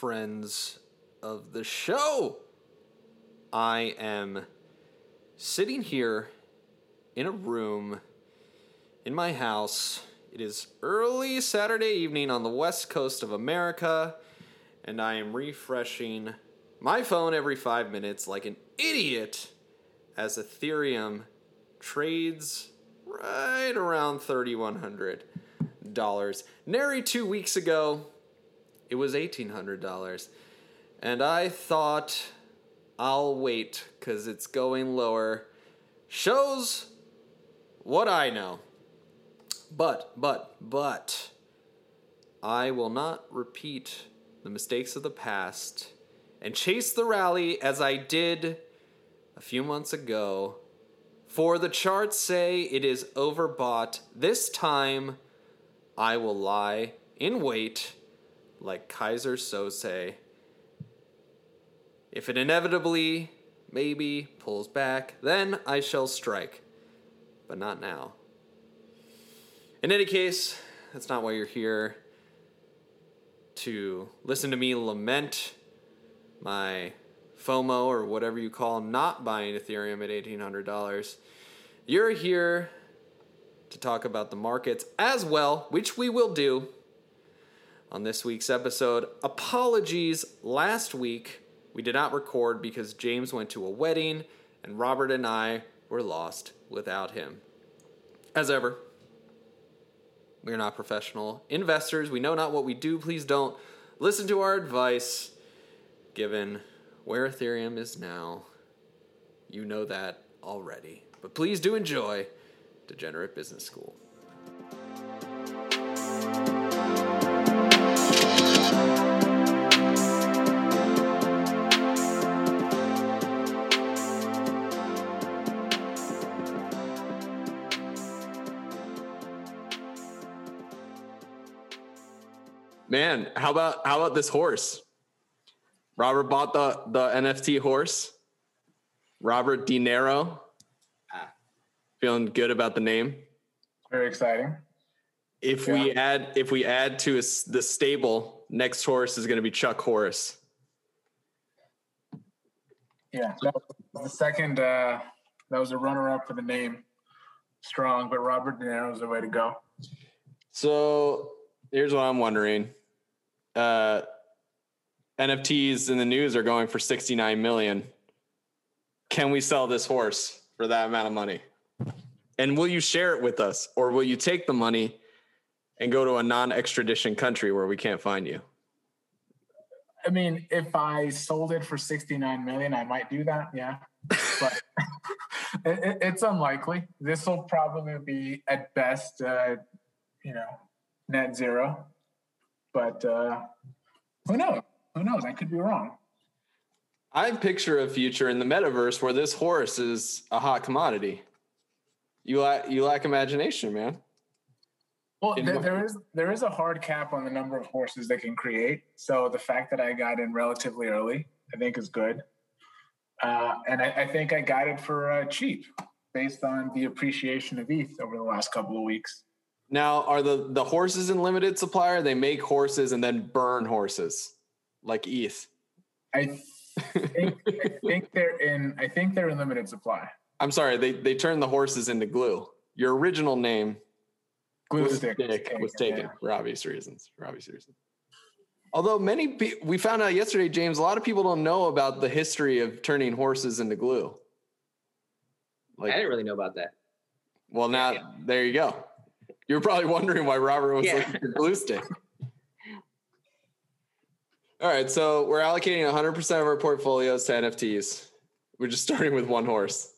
friends of the show. I am sitting here in a room in my house. It is early Saturday evening on the west coast of America, and I am refreshing my phone every five minutes like an idiot as Ethereum trades right around $3,100. Nary two weeks ago, it was $1,800. And I thought, I'll wait because it's going lower. Shows what I know. But, but, but, I will not repeat the mistakes of the past and chase the rally as I did a few months ago. For the charts say it is overbought. This time, I will lie in wait like Keyser Söze. If it inevitably, maybe, pulls back, then I shall strike. But not now. In any case, that's not why you're here. To listen to me lament my FOMO or whatever you call not buying Ethereum at $1,800. You're here to talk about the markets as well, which we will do on this week's episode. Apologies, last week we did not record because James went to a wedding and Robert and I were lost without him. As ever, we are not professional investors. We know not what we do. Please don't listen to our advice given where Ethereum is now. You know that already. But please do enjoy Degenerate Business School. Man, how about how about this horse? Robert bought the the NFT horse. Robert Dinero. Ah. Feeling good about the name. Very exciting. If we add if we add to us the stable, next horse is going to be Chuck Horse. Yeah, that was the second. Uh, that was a runner-up for the name. Strong, but Robert De Niro is the way to go. So here's what I'm wondering. Uh, NFTs in the news are going for 69 million. Can we sell this horse for that amount of money? And will you share it with us, or will you take the money and go to a non-extradition country where we can't find you? I mean, if I sold it for 69 million, I might do that. Yeah, but it- it's unlikely. This will probably be at best, uh, you know, net zero. But uh, who knows? Who knows? I could be wrong. I picture a future in the metaverse where this horse is a hot commodity. You lack you lack imagination, man. Well, there, there is there is a hard cap on the number of horses they can create. So the fact that I got in relatively early, I think, is good. Uh, and I, I think I got it for uh, cheap, based on the appreciation of ETH over the last couple of weeks. Now, are the the horses in limited supply? Or they make horses and then burn horses, like ETH. I think I think they're in I think they're in limited supply. I'm sorry, they they turned the horses into glue. Your original name, Glue Glue stick Stick, was taken yeah. for obvious reasons. For obvious reasons. Although many pe- we found out yesterday, James, a lot of people don't know about the history of turning horses into glue. Like, I didn't really know about that. well, now Yeah. there you go. You're probably wondering why Robert was Yeah. looking for glue stick. All right, so we're allocating 100% of our portfolios to NFTs. We're just starting with one horse.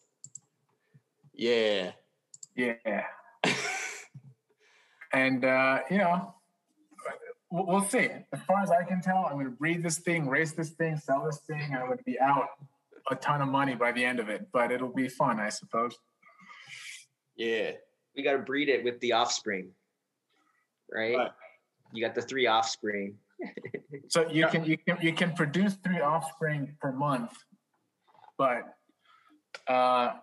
Yeah. Yeah. and uh, you know, we'll, we'll see. As far as I can tell, I'm going to breed this thing, race this thing, sell this thing. I'm going to be out a ton of money by the end of it, but it'll be fun, I suppose. Yeah. We got to breed it with the offspring, right? Right. You got the three offspring. So you can you can you can produce three offspring per month, but uh,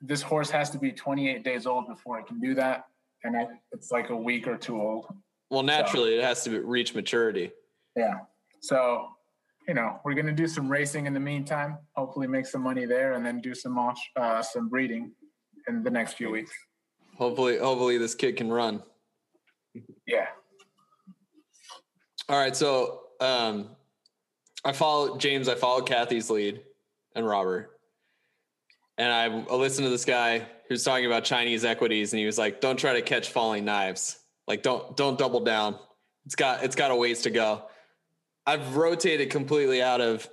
this horse has to be 28 days old before it can do that, and I, it's like a week or two old. Well, naturally, it has to reach maturity. Yeah. So, you know, we're gonna do some racing in the meantime. Hopefully, make some money there, and then do some uh, some breeding in the next few weeks. Hopefully, hopefully this kid can run. Yeah. All right, so um, I follow James. I followed Cathie's lead and Robert, and I, I listened to this guy who's talking about Chinese equities, and he was like, "Don't try to catch falling knives. Like, don't don't double down. It's got it's got a ways to go." I've rotated completely out of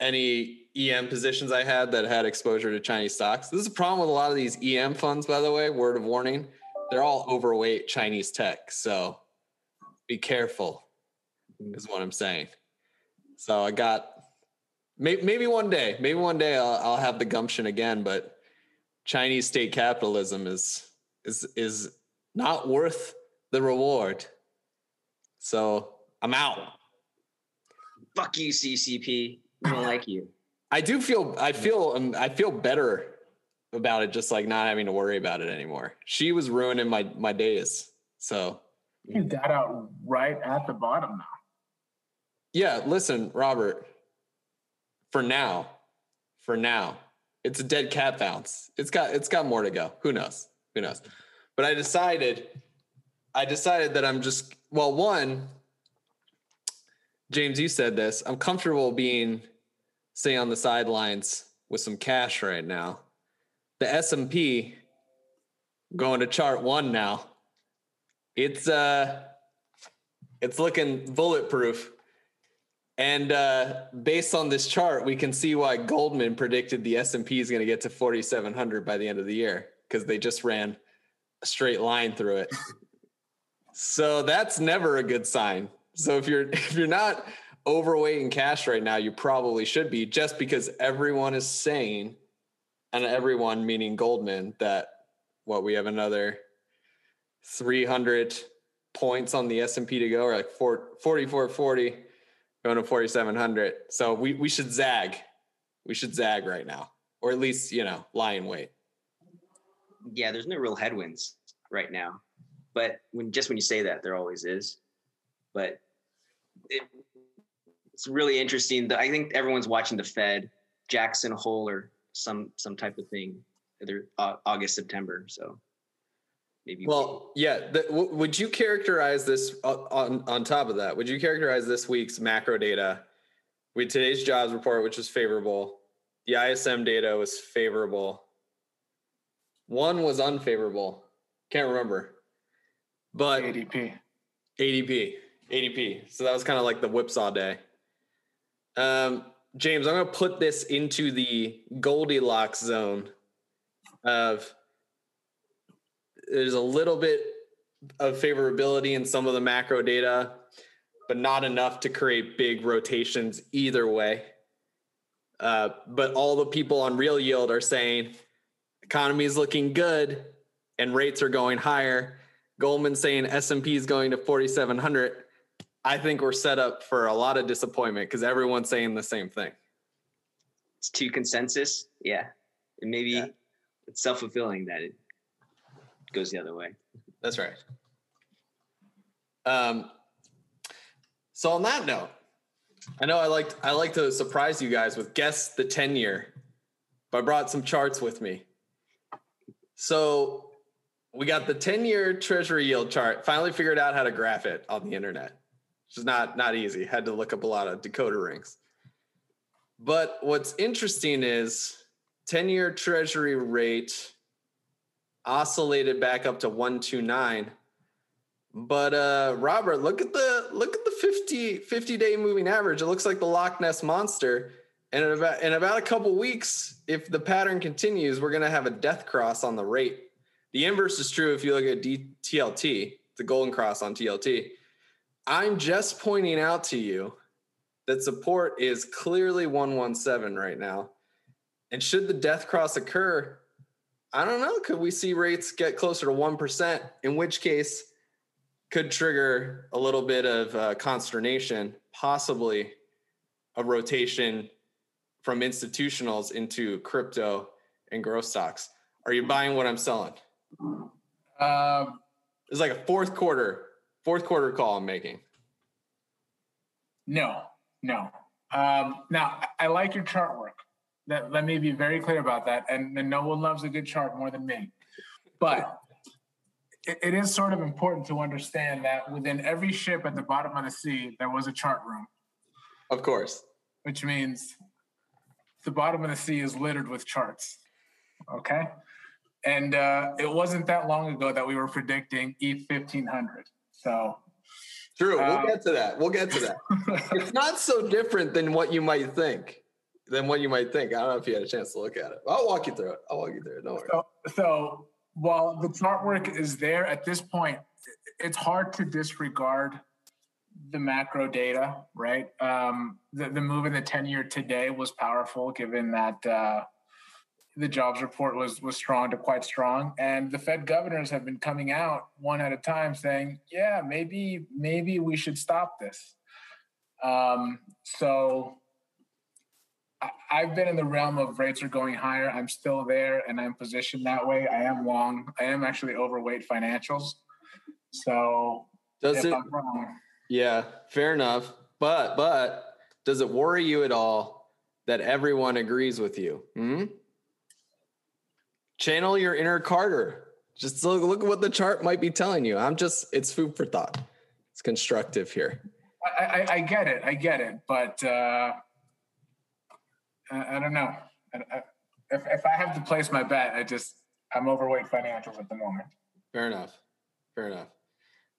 any EM positions I had that had exposure to Chinese stocks. This is a problem with a lot of these EM funds, by the way. Word of warning: they're all overweight Chinese tech, so be careful. Mm. Is what I'm saying. So I got maybe one day, maybe one day I'll, I'll have the gumption again, but Chinese state capitalism is is is not worth the reward. So I'm out. Fuck you, CCP. I don't like you. I do feel I feel um, I feel better about it, just like not having to worry about it anymore. She was ruining my my days. So you got out right at the bottom now. Yeah, listen, Robert. For now, for now, it's a dead cat bounce. It's got it's got more to go. Who knows? Who knows? But I decided I decided that I'm just well, one James, you said this. I'm comfortable being say on the sidelines with some cash right now. The S&P going to chart 1 now. It's uh it's looking bulletproof. And uh, based on this chart, we can see why Goldman predicted the S&P is going to get to 4700 by the end of the year because they just ran a straight line through it. so that's never a good sign. So if you're if you're not overweight in cash right now, you probably should be just because everyone is saying and everyone meaning Goldman that what we have another 300 points on the S&P to go or like 4440 going to 4,700. So we, we should zag. We should zag right now, or at least, you know, lie in wait. Yeah, there's no real headwinds right now. But when just when you say that, there always is. But it, it's really interesting. I think everyone's watching the Fed, Jackson Hole, or some some type of thing, either August, September. So maybe. Well, yeah. The, w- would you characterize this uh, on on top of that? Would you characterize this week's macro data with today's jobs report, which was favorable? The ISM data was favorable. One was unfavorable. Can't remember. But ADP. ADP. ADP. So that was kind of like the whipsaw day. Um, James, I'm going to put this into the Goldilocks zone of there's a little bit of favorability in some of the macro data, but not enough to create big rotations either way. Uh, but all the people on real yield are saying economy is looking good and rates are going higher. Goldman saying S&P is going to 4700. I think we're set up for a lot of disappointment because everyone's saying the same thing. It's too consensus. Yeah. And maybe yeah. it's self-fulfilling that it goes the other way. That's right. Um, so on that note, I know I like I like to surprise you guys with guess the 10 year, but I brought some charts with me. So we got the 10 year treasury yield chart. Finally figured out how to graph it on the internet. Which is not not easy. Had to look up a lot of decoder rings. But what's interesting is 10 year treasury rate oscillated back up to 129 but uh robert look at the look at the 50 50 day moving average. It looks like the loch ness monster. And in about in about a couple weeks if the pattern continues we're to have a death cross on the rate. The inverse is true if you look at D- tlt the golden cross on tlt i'm just pointing out to you that support is clearly 117 right now and should the death cross occur I don't know. Could we see rates get closer to 1%? In which case, could trigger a little bit of uh, consternation, possibly a rotation from institutionals into crypto and growth stocks. Are you buying what I'm selling? Um, it's like a fourth quarter, fourth quarter call I'm making. No, No. Um, now, I like your chart work. That, let me be very clear about that. And, and no one loves a good chart more than me. But it, it is sort of important to understand that within every ship at the bottom of the sea, there was a chart room. Of course. Which means the bottom of the sea is littered with charts. Okay. And uh, it wasn't that long ago that we were predicting E1500. So True. We'll um, get to that. We'll get to that. it's not so different than what you might think. Than what you might think. I don't know if you had a chance to look at it. I'll walk you through it. I'll walk you through it. Don't worry. So, so while the chart work is there at this point, it's hard to disregard the macro data, right? Um, the, the move in the 10 year today was powerful given that uh, the jobs report was was strong to quite strong and the fed governors have been coming out one at a time saying yeah maybe maybe we should stop this um, so I've been in the realm of rates are going higher. I'm still there and I'm positioned that way. I am long. I am actually overweight financials. So does it Yeah, fair enough. But but does it worry you at all that everyone agrees with you? Hmm? Channel your inner Carter. Just look, look at what the chart might be telling you. I'm just it's food for thought. It's constructive here. I, I, I get it. I get it. But uh I, I don't know. I, if if I have to place my bet, I just I'm overweight financials at the moment. Fair enough. Fair enough.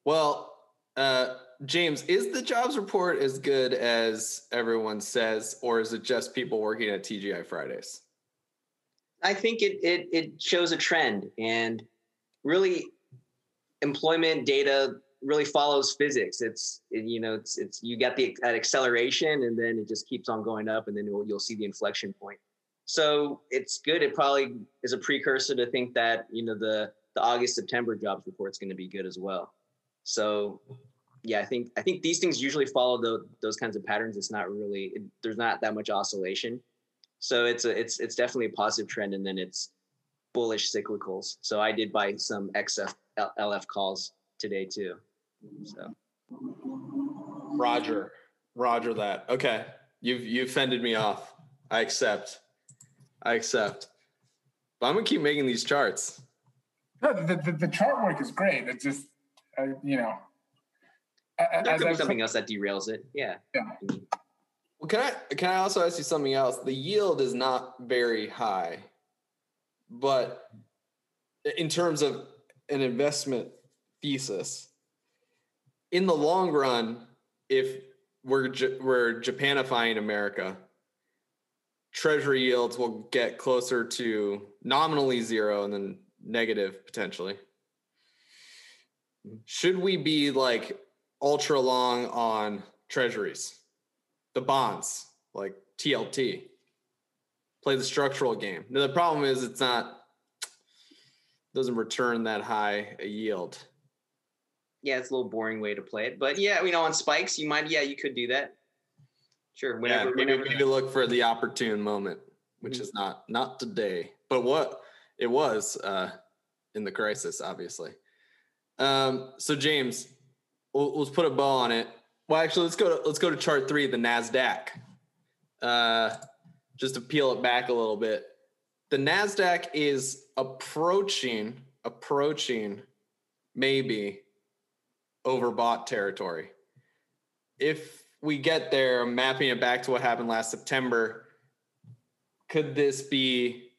Well, uh, James, is the jobs report as good as everyone says, or is it just people working at TGI Fridays? I think it it it shows a trend, and really, employment data really follows physics. It's it, you know it's it's you get the acceleration and then it just keeps on going up and then you'll, see the inflection point. So it's good. It probably is a precursor to think that you know the the August September jobs report is going to be good as well. So yeah, I think I think these things usually follow the, those kinds of patterns. It's not really it, there's not that much oscillation. So it's a it's it's definitely a positive trend, and then it's bullish cyclicals. So I did buy some XF LF calls today too. So Roger, Roger that. Okay, you've you fended me off. I accept. I accept. But I'm gonna keep making these charts. No, the, the, the chart work is great. It's just, uh, you know, there could be something else that derails it. Yeah. Yeah. Well, can I can I also ask you something else? The yield is not very high, but in terms of an investment thesis, in the long run, if we're we're Japanifying America, treasury yields will get closer to nominally zero and then negative potentially. Should we be like ultra long on treasuries, the bonds, like TLT? Play the structural game. Now, the problem is it's not doesn't return that high a yield yeah, it's a little boring way to play it. But yeah, you know, on spikes, you might, yeah, you could do that. Sure. Whenever, yeah, maybe, whenever. maybe look for the opportune moment, which mm-hmm. is not not today, but what it was uh, in the crisis, obviously. Um, so James, we'll, let's put a bow on it. Well, actually, let's go to let's go to chart three, the Nasdaq. Uh, just to peel it back a little bit, the Nasdaq is approaching approaching maybe overbought territory. If we get there, mapping it back to what happened last September, could this be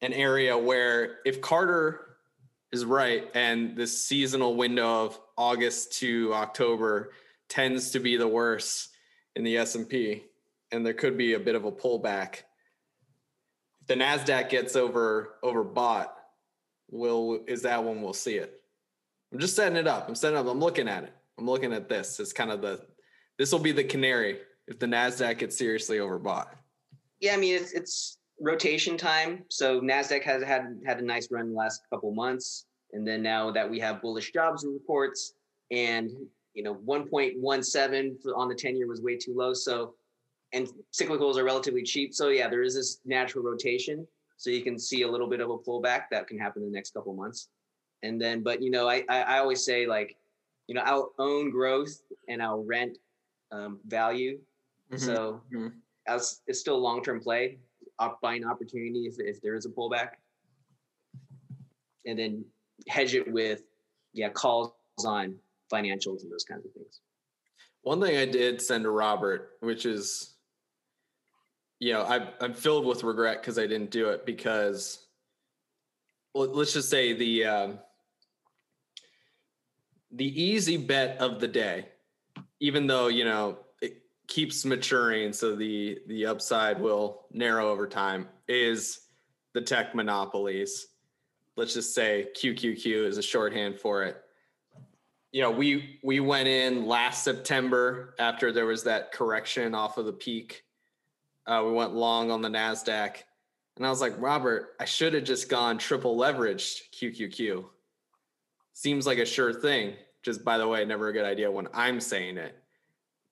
an area where if Carter is right and this seasonal window of August to October tends to be the worst in the S&P and there could be a bit of a pullback if the Nasdaq gets over overbought will is that when we'll see it I'm just setting it up. I'm setting up. I'm looking at it. I'm looking at this. It's kind of the this will be the canary if the Nasdaq gets seriously overbought. Yeah, I mean it's it's rotation time. So Nasdaq has had had a nice run the last couple months, and then now that we have bullish jobs and reports, and you know 1.17 on the 10 year was way too low. So and cyclicals are relatively cheap. So yeah, there is this natural rotation. So you can see a little bit of a pullback that can happen in the next couple months and then but you know I, I, I always say like you know i'll own growth and i'll rent um, value Mm-hmm. So mm-hmm. As, it's still a long term play, buying opportunity if, if there is a pullback, and then hedge it with yeah calls on financials and those kinds of things. One thing I did send to Robert, which is, you know, I, I'm filled with regret because I didn't do it because, let's just say the um, the easy bet of the day, even though you know it keeps maturing, so the the upside will narrow over time, is the tech monopolies. Let's just say QQQ is a shorthand for it you know, we we went in last September after there was that correction off of the peak. Uh, we went long on the Nasdaq, and I was like, Robert, I should have just gone triple leveraged QQQ. Seems like a sure thing. Just by the way, never a good idea when I'm saying it.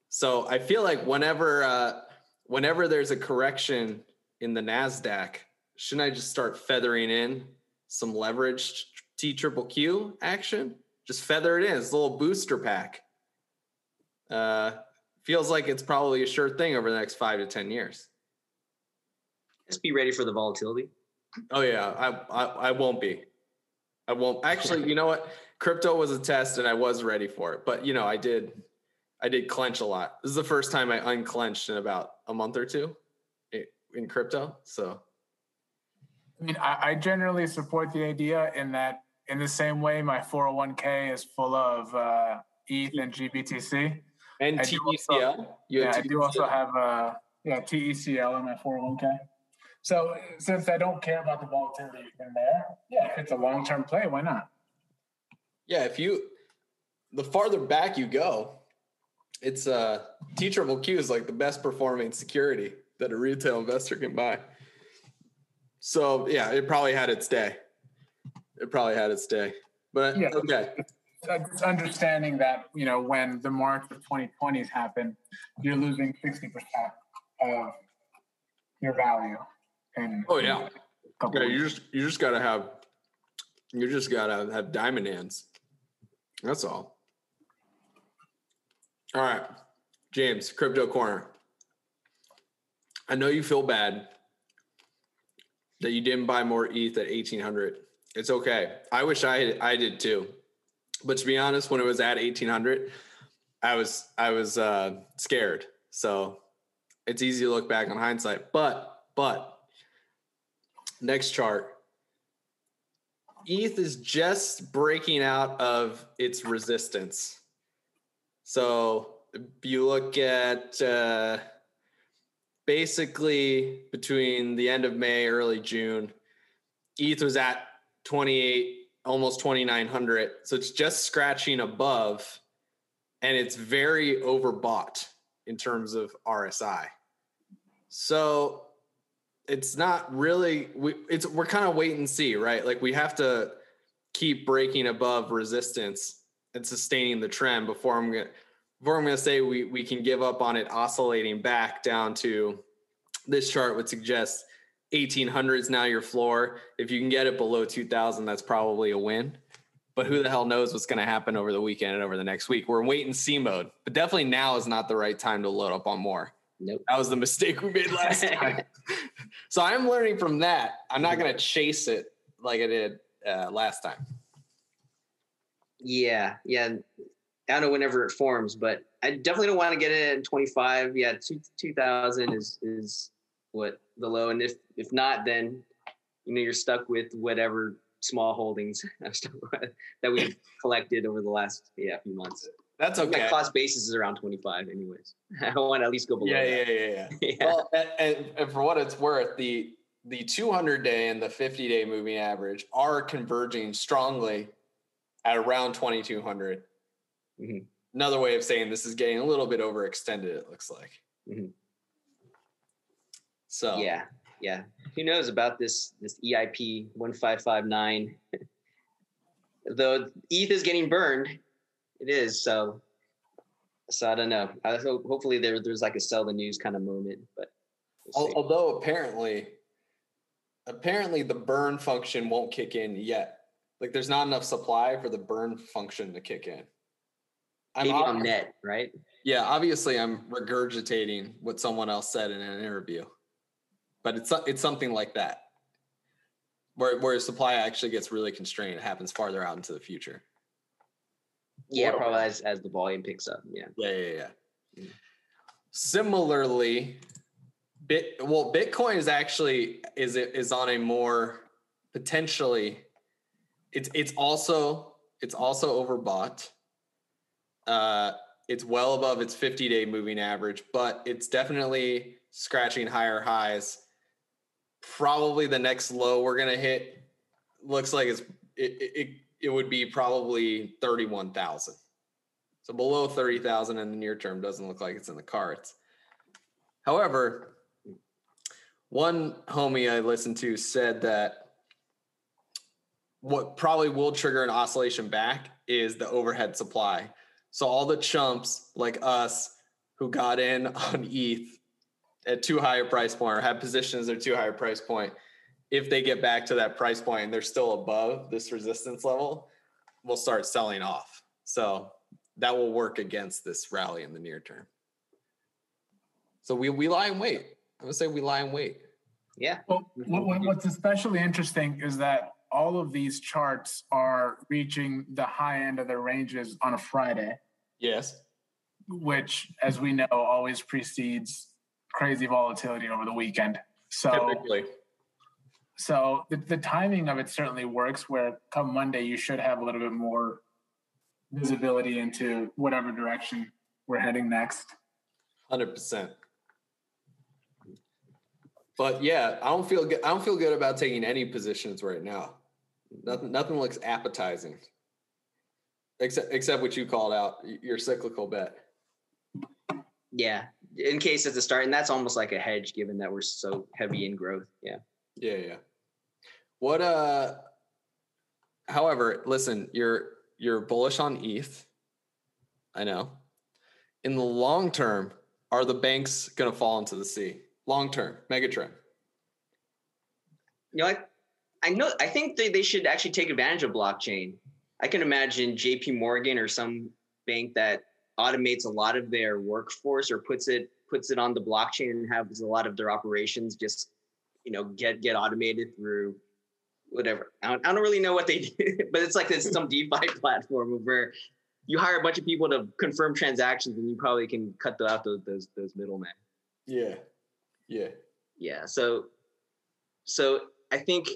So I feel like whenever uh, whenever there's a correction in the Nasdaq, shouldn't I just start feathering in some leveraged T triple Q action? Just feather it in. It's a little booster pack. Uh, feels like it's probably a sure thing over the next five to ten years. Just be ready for the volatility. Oh yeah, I I, I won't be. I won't actually. you know what? Crypto was a test, and I was ready for it. But you know, I did. I did clench a lot. This is the first time I unclenched in about a month or two in crypto. So, I mean, I, I generally support the idea in that in the same way, my 401k is full of uh, ETH and GBTC. And TECL. yeah, I do also have uh, yeah TECL in my 401k. So since I don't care about the volatility in there, yeah, if it's a long term play, why not? Yeah, if you the farther back you go, it's uh T triple Q is like the best performing security that a retail investor can buy. So yeah, it probably had its day it probably had its day. But yeah, okay. Just understanding that you know when the March of 2020s happen, you're losing 60 percent of your value. And oh yeah, yeah. You just you just gotta have you just gotta have diamond hands. That's all. All right, James, crypto corner. I know you feel bad that you didn't buy more ETH at 1800 it's okay. I wish I I did too. But to be honest, when it was at 1800, I was I was uh, scared. So it's easy to look back on hindsight. But but next chart. ETH is just breaking out of its resistance. So you look at uh, basically between the end of May, early June, ETH was at 28 almost 2900 so it's just scratching above and it's very overbought in terms of RSI so it's not really we it's we're kind of wait and see right? Like we have to keep breaking above resistance and sustaining the trend before I'm to before I'm to say we we can give up on it oscillating back down to this chart would suggest 1800 is now your floor. If you can get it below 2000, that's probably a win. But who the hell knows what's going to happen over the weekend and over the next week? We're in wait and see mode. But definitely now is not the right time to load up on more. Nope. That was the mistake we made last time. so I'm learning from that. I'm not going to chase it like I did uh, last time. Yeah, yeah. I don't know whenever it forms, but I definitely don't want to get it in 25. Yeah, two, 2000 is is what the low, and if if not, then you know you're stuck with whatever small holdings that we've collected over the last yeah few months. That's okay. My cost basis is around 25 anyways. I want to at least go below. Yeah, yeah, yeah, yeah, yeah. Well, and, and, for what it's worth, the the 200 day and the 50 day moving average are converging strongly at around 2200. Mm-hmm. Another way of saying this is getting a little bit overextended. It looks like. Mm-hmm. So yeah, yeah. Who knows about this this EIP one five five nine? Though ETH is getting burned, it is so. So I don't know. I hope hopefully there there's like a sell the news kind of moment, but we'll although apparently, apparently the burn function won't kick in yet. Like there's not enough supply for the burn function to kick in. I'm Maybe on net, right? yeah, obviously I'm regurgitating what someone else said in an interview, but it's it's something like that, where where supply actually gets really constrained. It happens farther out into the future. Yeah, Well- probably as, as the volume picks up. Yeah. Yeah, yeah, yeah. Similarly, bit well, Bitcoin is actually is it is on a more potentially. It's it's also it's also overbought. Uh, it's well above its 50 day moving average, but it's definitely scratching higher highs. Probably the next low we're gonna hit looks like it's it it, it, it would be probably 31,000. So below 30,000 in the near term doesn't look like it's in the cards. However, one homie I listened to said that what probably will trigger an oscillation back is the overhead supply. So all the chumps like us who got in on ETH at too high a price point or have positions at too high a price point, if they get back to that price point and they're still above this resistance level, we'll start selling off. So that will work against this rally in the near term. So we we lie in wait. I'm gonna say we lie in wait. Yeah. Well, what, what- what's especially interesting is that all of these charts are reaching the high end of their ranges on a Friday, Yes. which, as we know, always precedes crazy volatility over the weekend. So, Typically. so the, the timing of it certainly works. Where come Monday, you should have a little bit more visibility into whatever direction we're heading next. Hundred percent. But yeah, I don't feel good. I don't feel good about taking any positions right now. Nothing. Nothing looks appetizing. Except except what you called out, your cyclical bet. Yeah. In case it's a start, and that's almost like a hedge given that we're so heavy in growth. Yeah. Yeah, yeah. What uh however, listen, you're you're bullish on ETH. I know. In the long term, are the banks gonna fall into the sea? Long term, megatrend. You know, I, I know. I think they, they should actually take advantage of blockchain. I can imagine J.P. Morgan or some bank that automates a lot of their workforce or puts it puts it on the blockchain and has a lot of their operations just you know get get automated through whatever. I don't, I don't really know what they do, but it's like it's some DeFi platform where you hire a bunch of people to confirm transactions and you probably can cut out those those, those middlemen. Yeah. Yeah. Yeah. So, so I think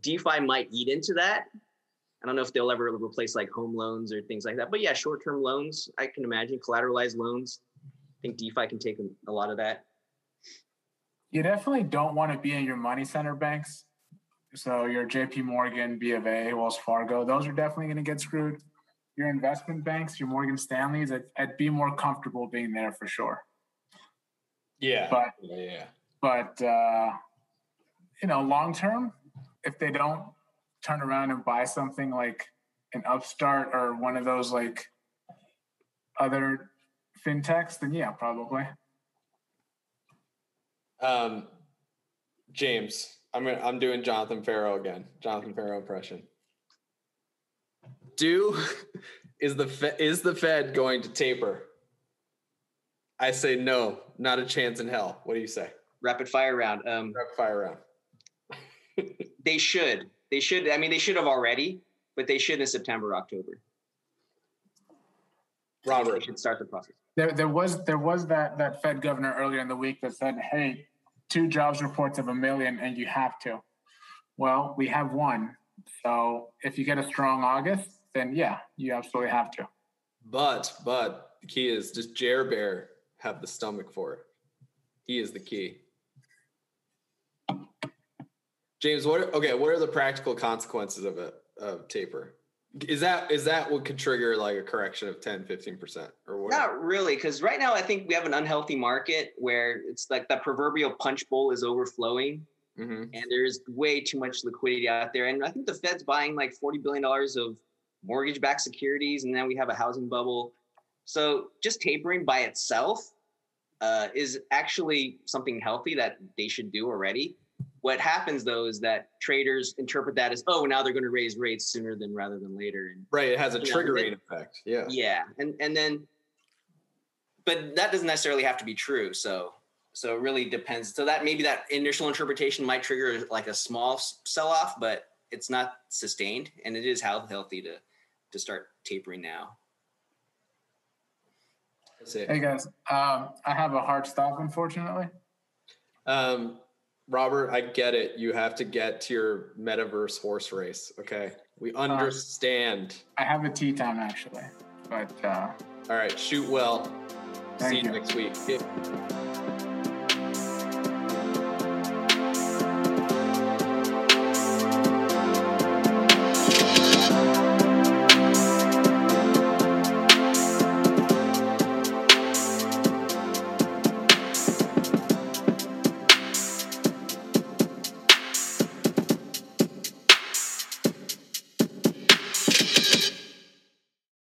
DeFi might eat into that. I don't know if they'll ever replace like home loans or things like that. But yeah, short-term loans, I can imagine collateralized loans. I think DeFi can take a- a lot of that. You definitely don't want to be in your money center banks. So your JP Morgan, B of A, Wells Fargo, those are definitely going to get screwed. Your investment banks, your Morgan Stanleys, I'd, I'd be more comfortable being there for sure. Yeah. But yeah, yeah. but uh, you know, long term, if they don't turn around and buy something like an Upstart or one of those like other fintechs, then yeah, probably. Um, James, I'm gonna, I'm doing Jonathan Ferro again. Jonathan Ferro impression. Do is the Fe- is the Fed going to taper? I say no, not a chance in hell. What do you say? Rapid fire round. Um, Rapid fire round. they should. They should. I mean, they should have already, but they should in September, October. They Robert, should start the process. There, there was there was that that Fed governor earlier in the week that said, "Hey, two jobs reports of a million, and you have to." Well, we have one, so if you get a strong August, then yeah, you absolutely have to. but but the key is does Jer Bear have the stomach for it? He is the key. James, what? Are, okay, what are the practical consequences of it of taper? Is that is that what could trigger like a correction of 10, 15 percent or what? Not really, because right now I think we have an unhealthy market where it's like that proverbial punch bowl is overflowing hmm and there's way too much liquidity out there. And I think the Fed's buying like $40 billion of mortgage backed securities, and then we have a housing bubble. So just tapering by itself uh, is actually something healthy that they should do already. What happens though is that traders interpret that as oh now they're going to raise rates sooner than rather than later and Right. It has a You know, triggering it- effect. Yeah. yeah and and then but that doesn't necessarily have to be true so so it really depends so that maybe that initial interpretation might trigger like a small sell-off but it's not sustained and it is how healthy to to start tapering now Hey guys, um, I have a hard stop, unfortunately. Um, Robert, I get it. You have to get to your metaverse horse race. Okay. We understand. I have a tea time actually, but uh, All right. Shoot well. See you you. next week.